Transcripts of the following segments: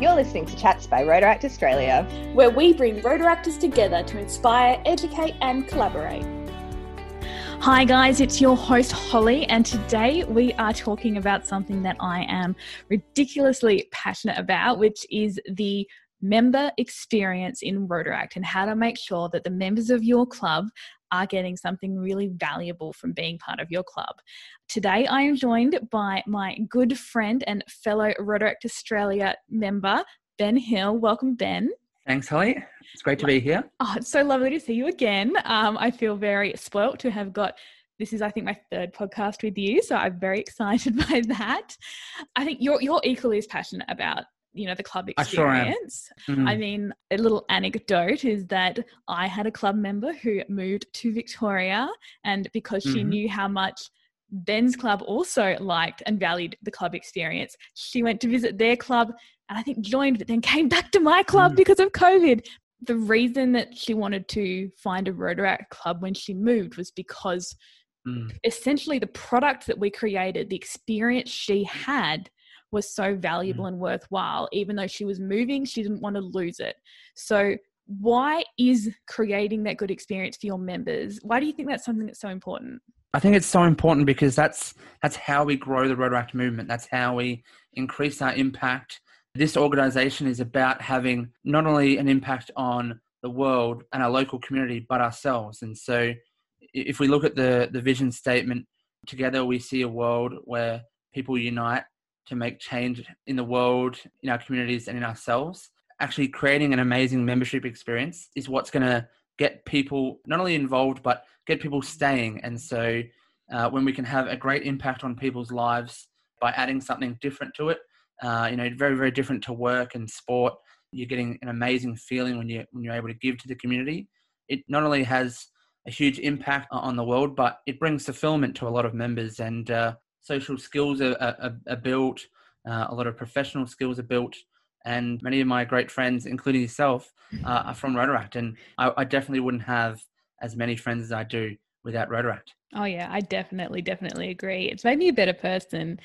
You're listening to Chats by Rotaract Australia, where we bring Rotaractors together to inspire, educate, and collaborate. Hi, guys, it's your host, Holly, and today we are talking about something that I am ridiculously passionate about, which is the member experience in Rotaract and how to make sure that the members of your club are getting something really valuable from being part of your club. Today, I am joined by my good friend and fellow Rotaract Australia member, Ben Hill. Welcome, Ben. Thanks, Holly. It's great to be here. Oh, it's so lovely to see you again. Um, I feel very spoilt to have got this is I think my third podcast with you, so I'm very excited by that. I think you're you're equally as passionate about you know the club experience. I, sure mm-hmm. I mean, a little anecdote is that I had a club member who moved to Victoria, and because she mm-hmm. knew how much Ben's club also liked and valued the club experience, she went to visit their club and I think joined, but then came back to my club mm. because of COVID. The reason that she wanted to find a Rotaract club when she moved was because mm. essentially the product that we created, the experience she had was so valuable mm. and worthwhile. Even though she was moving, she didn't want to lose it. So, why is creating that good experience for your members? Why do you think that's something that's so important? I think it's so important because that's that's how we grow the Rotaract movement. That's how we increase our impact. This organization is about having not only an impact on the world and our local community, but ourselves. And so, if we look at the the vision statement together, we see a world where people unite to make change in the world, in our communities, and in ourselves. Actually, creating an amazing membership experience is what's going to get people not only involved, but get people staying. And so, uh, when we can have a great impact on people's lives by adding something different to it, uh, you know, very, very different to work and sport, you're getting an amazing feeling when you when you're able to give to the community. It not only has a huge impact on the world, but it brings fulfillment to a lot of members. And uh, social skills are, are, are built, uh, a lot of professional skills are built, and many of my great friends, including yourself, uh, are from Rotaract, and I, I, definitely wouldn't have as many friends as I do without Rotaract. Oh yeah, I definitely, definitely agree. It's made me a better person.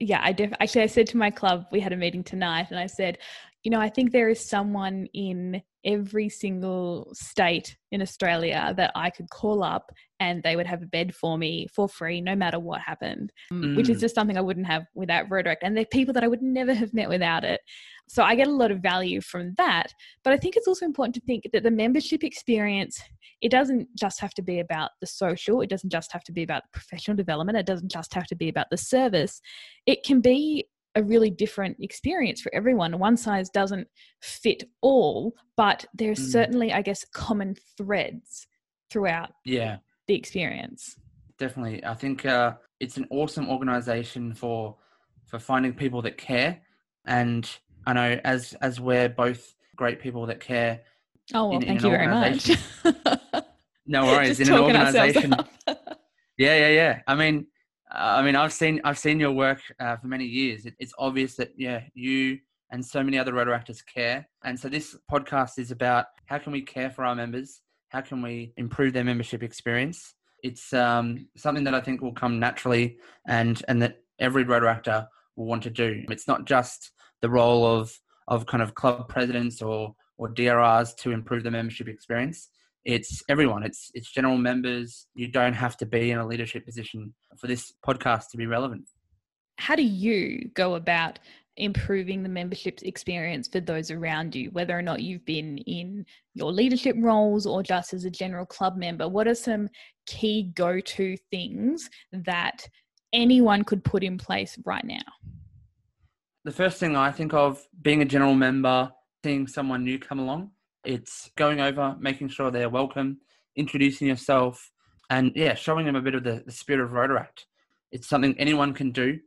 Yeah, I def- actually I said to my club we had a meeting tonight, and I said, you know, I think there is someone in every single state in Australia that I could call up and they would have a bed for me for free no matter what happened, mm. which is mm. just something I wouldn't have without Rotaract. And they're people that I would never have met without it. So I get a lot of value from that. But I think it's also important to think that the membership experience, it doesn't just have to be about the social, it doesn't just have to be about professional development, it doesn't just have to be about the service. It can be a really different experience for everyone. One size doesn't fit all, but there's mm. certainly, I guess, common threads throughout yeah. the experience. Definitely. I think uh, it's an awesome organization for for finding people that care. And I know as as we're both great people that care. Oh well, in, thank in you very much. no worries. Just in an organization. yeah, yeah, yeah. I mean, I mean, I've seen I've seen your work uh, for many years. It, it's obvious that yeah, you and so many other Rotaractors care. And so this podcast is about how can we care for our members? How can we improve their membership experience? It's um, something that I think will come naturally, and and that every Rotaractor will want to do. It's not just the role of of kind of club presidents or or DRRs to improve the membership experience it's everyone. It's it's general members. You don't have to be in a leadership position for this podcast to be relevant. How do you go about improving the membership experience for those around you whether or not you've been in your leadership roles or just as a general club member? What are some key go-to things that anyone could put in place right now? The first thing i think of being a general member seeing someone new come along it's going over, making sure they're welcome, introducing yourself, and yeah, showing them a bit of the, the spirit of Rotaract. It's something anyone can do.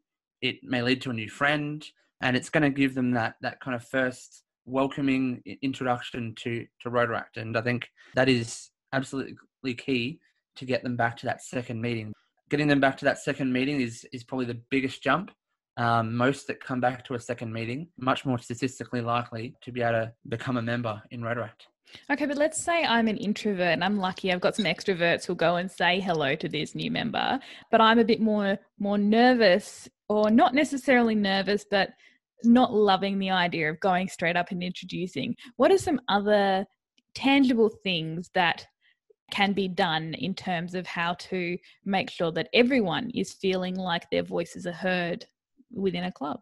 It may lead to a new friend, and it's going to give them that that kind of first welcoming introduction to to Rotaract. And I think that is absolutely key to get them back to that second meeting. Getting them back to that second meeting is is probably the biggest jump um, most that come back to a second meeting much more statistically likely to be able to become a member in Rotaract. Okay, but let's say I'm an introvert and I'm lucky I've got some extroverts who'll go and say hello to this new member, but I'm a bit more more nervous or not necessarily nervous, but not loving the idea of going straight up and introducing, what are some other tangible things that can be done in terms of how to make sure that everyone is feeling like their voices are heard within a club?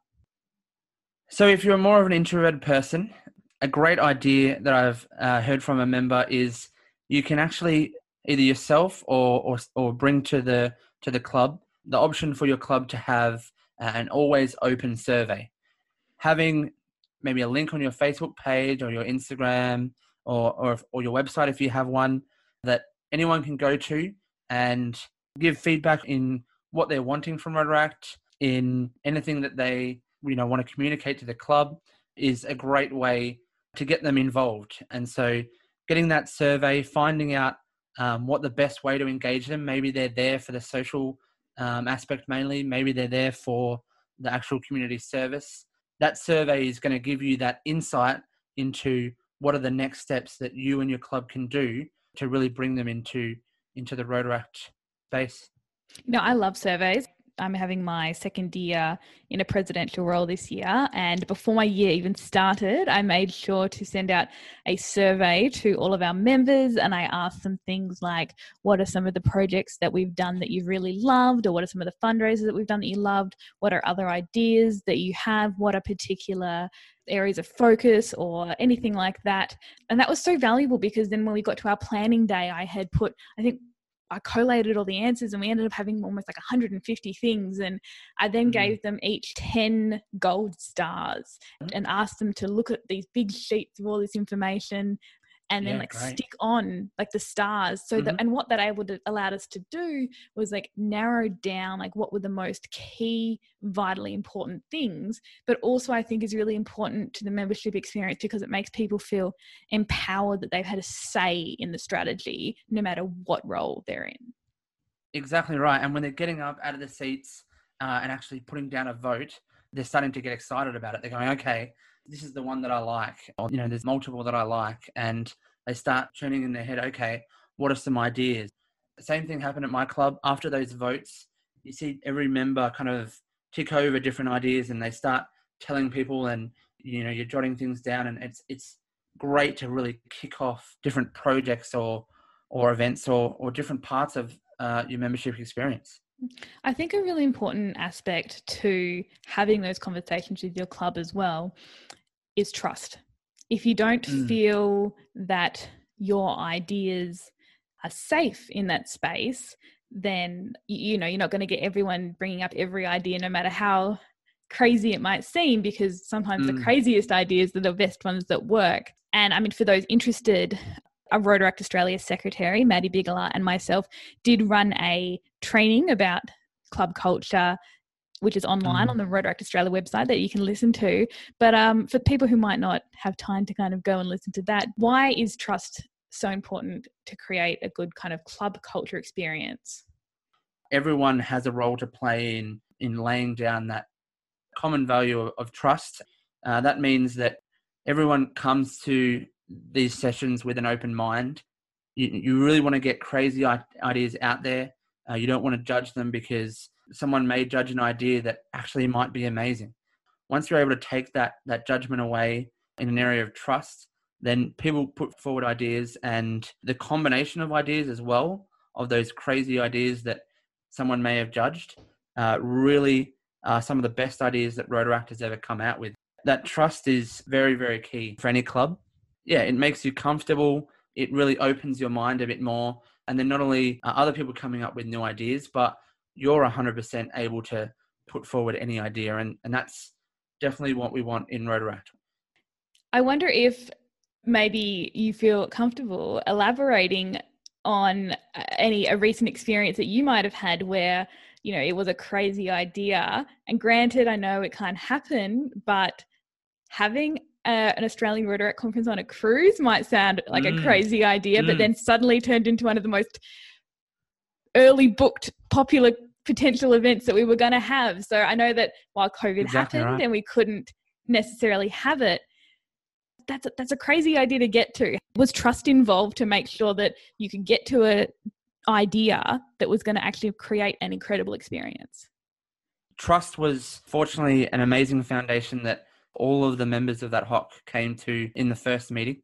So, if you're more of an introverted person, a great idea that I've uh, heard from a member is you can actually either yourself or, or or bring to the to the club the option for your club to have an always open survey. Having maybe a link on your Facebook page or your Instagram or, or, or your website if you have one that anyone can go to and give feedback in what they're wanting from Rotaract, in anything that they you know want to communicate to the club is a great way to get them involved. And so getting that survey, finding out um, what the best way to engage them. Maybe they're there for the social um, aspect mainly. Maybe they're there for the actual community service. That survey is going to give you that insight into what are the next steps that you and your club can do to really bring them into into the Rotaract space. You know, I love surveys. I'm having my second year in a presidential role this year. And before my year even started, I made sure to send out a survey to all of our members. And I asked them things like, what are some of the projects that we've done that you've really loved? Or what are some of the fundraisers that we've done that you loved? What are other ideas that you have? What are particular areas of focus or anything like that. And that was so valuable because then when we got to our planning day, I had put, I think I collated all the answers and we ended up having almost like 150 things. And I then mm-hmm. gave them each 10 gold stars and asked them to look at these big sheets of all this information and then yeah, like great. stick on like the stars so mm-hmm. that and what that able to allowed us to do was like narrow down like what were the most key vitally important things but also i think is really important to the membership experience because it makes people feel empowered that they've had a say in the strategy no matter what role they're in exactly right and when they're getting up out of the seats uh, and actually putting down a vote they're starting to get excited about it they're going okay this is the one that I like. Or, you know, there's multiple that I like. And they start turning in their head, okay, what are some ideas? The same thing happened at my club. After those votes, you see every member kind of tick over different ideas and they start telling people and you know you're jotting things down and it's it's great to really kick off different projects or or events or or different parts of uh, your membership experience I think a really important aspect to having those conversations with your club as well is trust. If you don't mm. feel that your ideas are safe in that space, then you know you're not going to get everyone bringing up every idea, no matter how crazy it might seem, because sometimes mm. the craziest ideas are the best ones that work. And I mean, for those interested, a Rotaract Australia secretary, Maddie Bigelow, and myself did run a training about club culture which is online mm. on the Rotaract Australia website that you can listen to. But um, for people who might not have time to kind of go and listen to that, why is trust so important to create a good kind of club culture experience? Everyone has a role to play in in laying down that common value of, of trust. Uh, that means that everyone comes to these sessions with an open mind. You, you really want to get crazy ideas out there. Uh, you don't want to judge them because someone may judge an idea that actually might be amazing. Once you're able to take that that judgment away in an area of trust, then people put forward ideas and the combination of ideas as well of those crazy ideas that someone may have judged uh, really are some of the best ideas that Rotaract has ever come out with. That trust is very, very key for any club. Yeah, it makes you comfortable. It really opens your mind a bit more. And then not only are other people coming up with new ideas, but you're 100% able to put forward any idea. And, and that's definitely what we want in Rotaract. I wonder if maybe you feel comfortable elaborating on uh, any a recent experience that you might have had where you know it was a crazy idea and granted i know it can't happen but having a, an australian rotaract conference on a cruise might sound like mm. a crazy idea mm. but then suddenly turned into one of the most early booked popular potential events that we were going to have. So I know that while COVID exactly happened right. and we couldn't necessarily have it, that's a, that's a crazy idea to get to. Was trust involved to make sure that you could get to a idea that was going to actually create an incredible experience? Trust was fortunately an amazing foundation that all of the members of that HOC came to in the first meeting.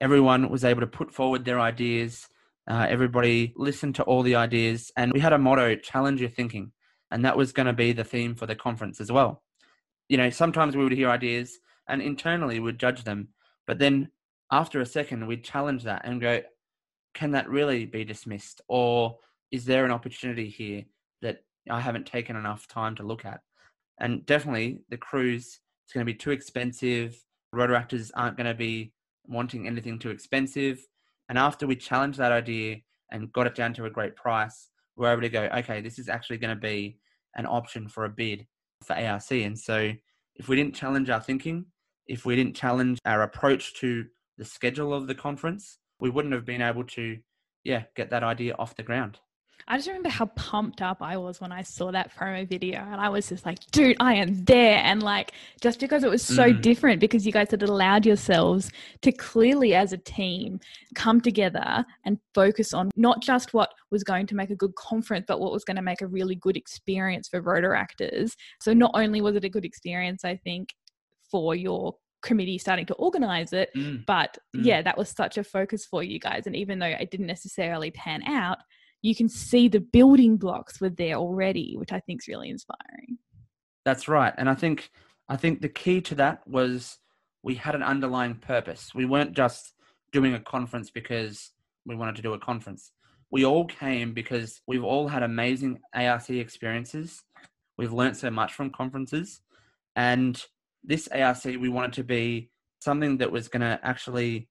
Everyone was able to put forward their ideas. Uh, everybody listened to all the ideas, and we had a motto: "Challenge your thinking," and that was going to be the theme for the conference as well. You know, sometimes we would hear ideas, and internally we'd judge them, but then after a second, we'd challenge that and go, "Can that really be dismissed?" Or is there an opportunity here that I haven't taken enough time to look at? And definitely the cruise is going to be too expensive. Rotaractors aren't going to be wanting anything too expensive. And after we challenged that idea and got it down to a great price, we're able to go, okay, this is actually going to be an option for a bid for ARC. And so if we didn't challenge our thinking, if we didn't challenge our approach to the schedule of the conference, we wouldn't have been able to, yeah, get that idea off the ground. I just remember how pumped up I was when I saw that promo video, and I was just like, dude, I am there. And like, just because it was so mm. different, because you guys had allowed yourselves to clearly, as a team, come together and focus on not just what was going to make a good conference, but what was going to make a really good experience for Rotaractors. So, not only was it a good experience, I think, for your committee starting to organize it, mm. but mm. yeah, that was such a focus for you guys. And even though it didn't necessarily pan out, you can see the building blocks were there already, which I think is really inspiring. That's right. And I think I think the key to that was we had an underlying purpose. We weren't just doing a conference because we wanted to do a conference. We all came because we've all had amazing ARC experiences. We've learned so much from conferences. And this ARC, we wanted to be something that was going to actually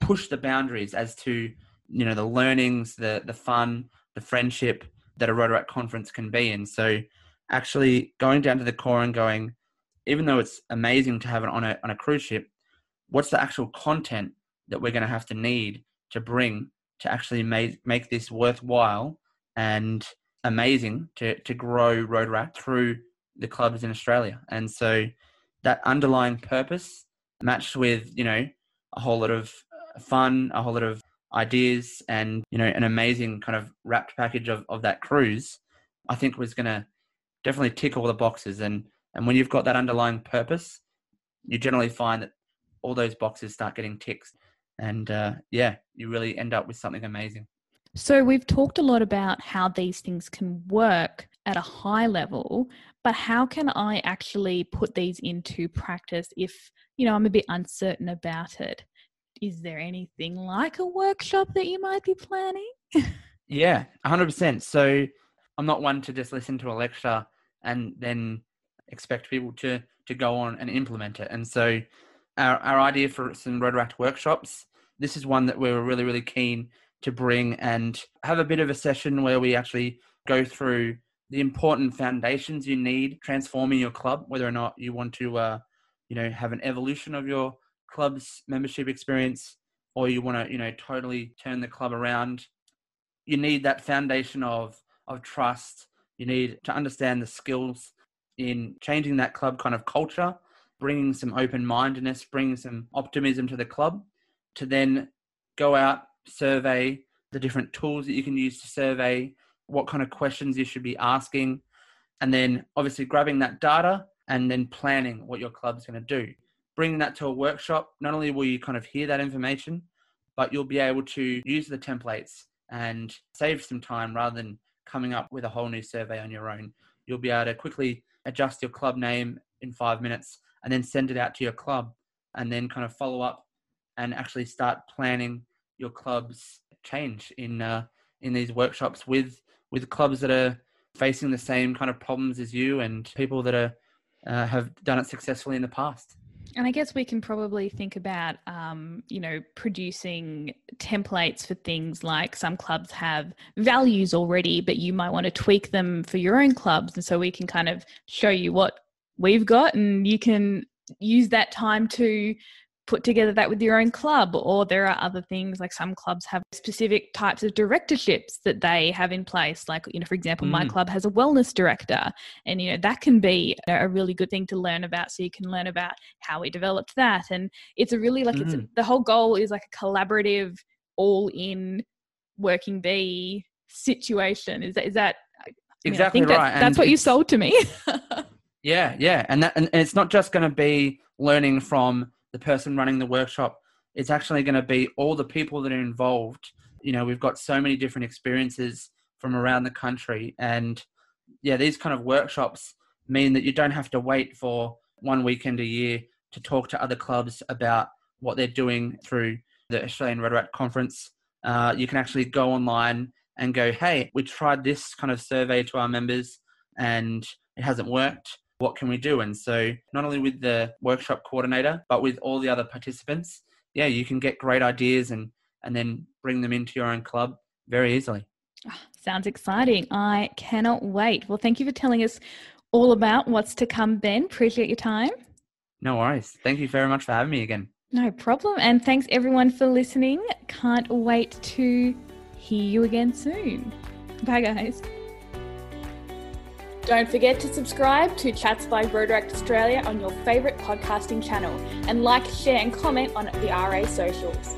push the boundaries as to you know the learnings, the the fun, the friendship that a Rotaract conference can be. And so, actually going down to the core and going, even though it's amazing to have it on a on a cruise ship, what's the actual content that we're going to have to need to bring to actually make make this worthwhile and amazing to to grow Rotaract through the clubs in Australia. And so that underlying purpose matched with you know a whole lot of fun, a whole lot of ideas and you know an amazing kind of wrapped package of, of that cruise i think was going to definitely tick all the boxes. And and when you've got that underlying purpose you generally find that all those boxes start getting ticked. And uh, yeah you really end up with something amazing. So we've talked a lot about how these things can work at a high level but how can i actually put these into practice if you know i'm a bit uncertain about it is there anything like a workshop that you might be planning? yeah, 100%. So I'm not one to just listen to a lecture and then expect people to to go on and implement it. And so our, our idea for some Rotaract workshops, this is one that we were really, really keen to bring and have a bit of a session where we actually go through the important foundations you need transforming your club, whether or not you want to, uh, you know, have an evolution of your club's membership experience or you want to you know totally turn the club around you need that foundation of of trust. You need to understand the skills in changing that club kind of culture bringing some open mindedness bringing some optimism to the club to then go out survey the different tools that you can use to survey what kind of questions you should be asking and then obviously grabbing that data and then planning what your club's going to do bringing that to a workshop, not only will you kind of hear that information, but you'll be able to use the templates and save some time rather than coming up with a whole new survey on your own. You'll be able to quickly adjust your club name in five minutes and then send it out to your club and then kind of follow up and actually start planning your club's change in uh, in these workshops with with clubs that are facing the same kind of problems as you and people that are uh, have done it successfully in the past. And I guess we can probably think about, um, you know, producing templates for things like some clubs have values already, but you might want to tweak them for your own clubs. And so we can kind of show you what we've got and you can use that time to put together that with your own club or there are other things like some clubs have specific types of directorships that they have in place. Like you know for example mm. my club has a wellness director and you know that can be a really good thing to learn about. So you can learn about how we developed that. And it's a really like mm. it's the whole goal is like a collaborative all in working bee situation. Is that is that exactly I mean, I right that's, that's what you sold to me. Yeah, yeah, and that and it's not just going to be learning from the person running the workshop. It's actually going to be all the people that are involved. You know, we've got so many different experiences from around the country, and yeah, these kind of workshops mean that you don't have to wait for one weekend a year to talk to other clubs about what they're doing through the Australian Rotaract Conference. Uh, you can actually go online and go, hey, we tried this kind of survey to our members and it hasn't worked. What can we do? And so, not only with the workshop coordinator, but with all the other participants, yeah, you can get great ideas and, and then bring them into your own club very easily. Oh, sounds exciting. I cannot wait. Well, thank you for telling us all about what's to come, Ben. Appreciate your time. No worries. Thank you very much for having me again. No problem. And thanks everyone for listening. Can't wait to hear you again soon. Bye, guys. Don't forget to subscribe to Chats by Rotaract Australia on your favourite podcasting channel and like, share, and comment on the RA socials.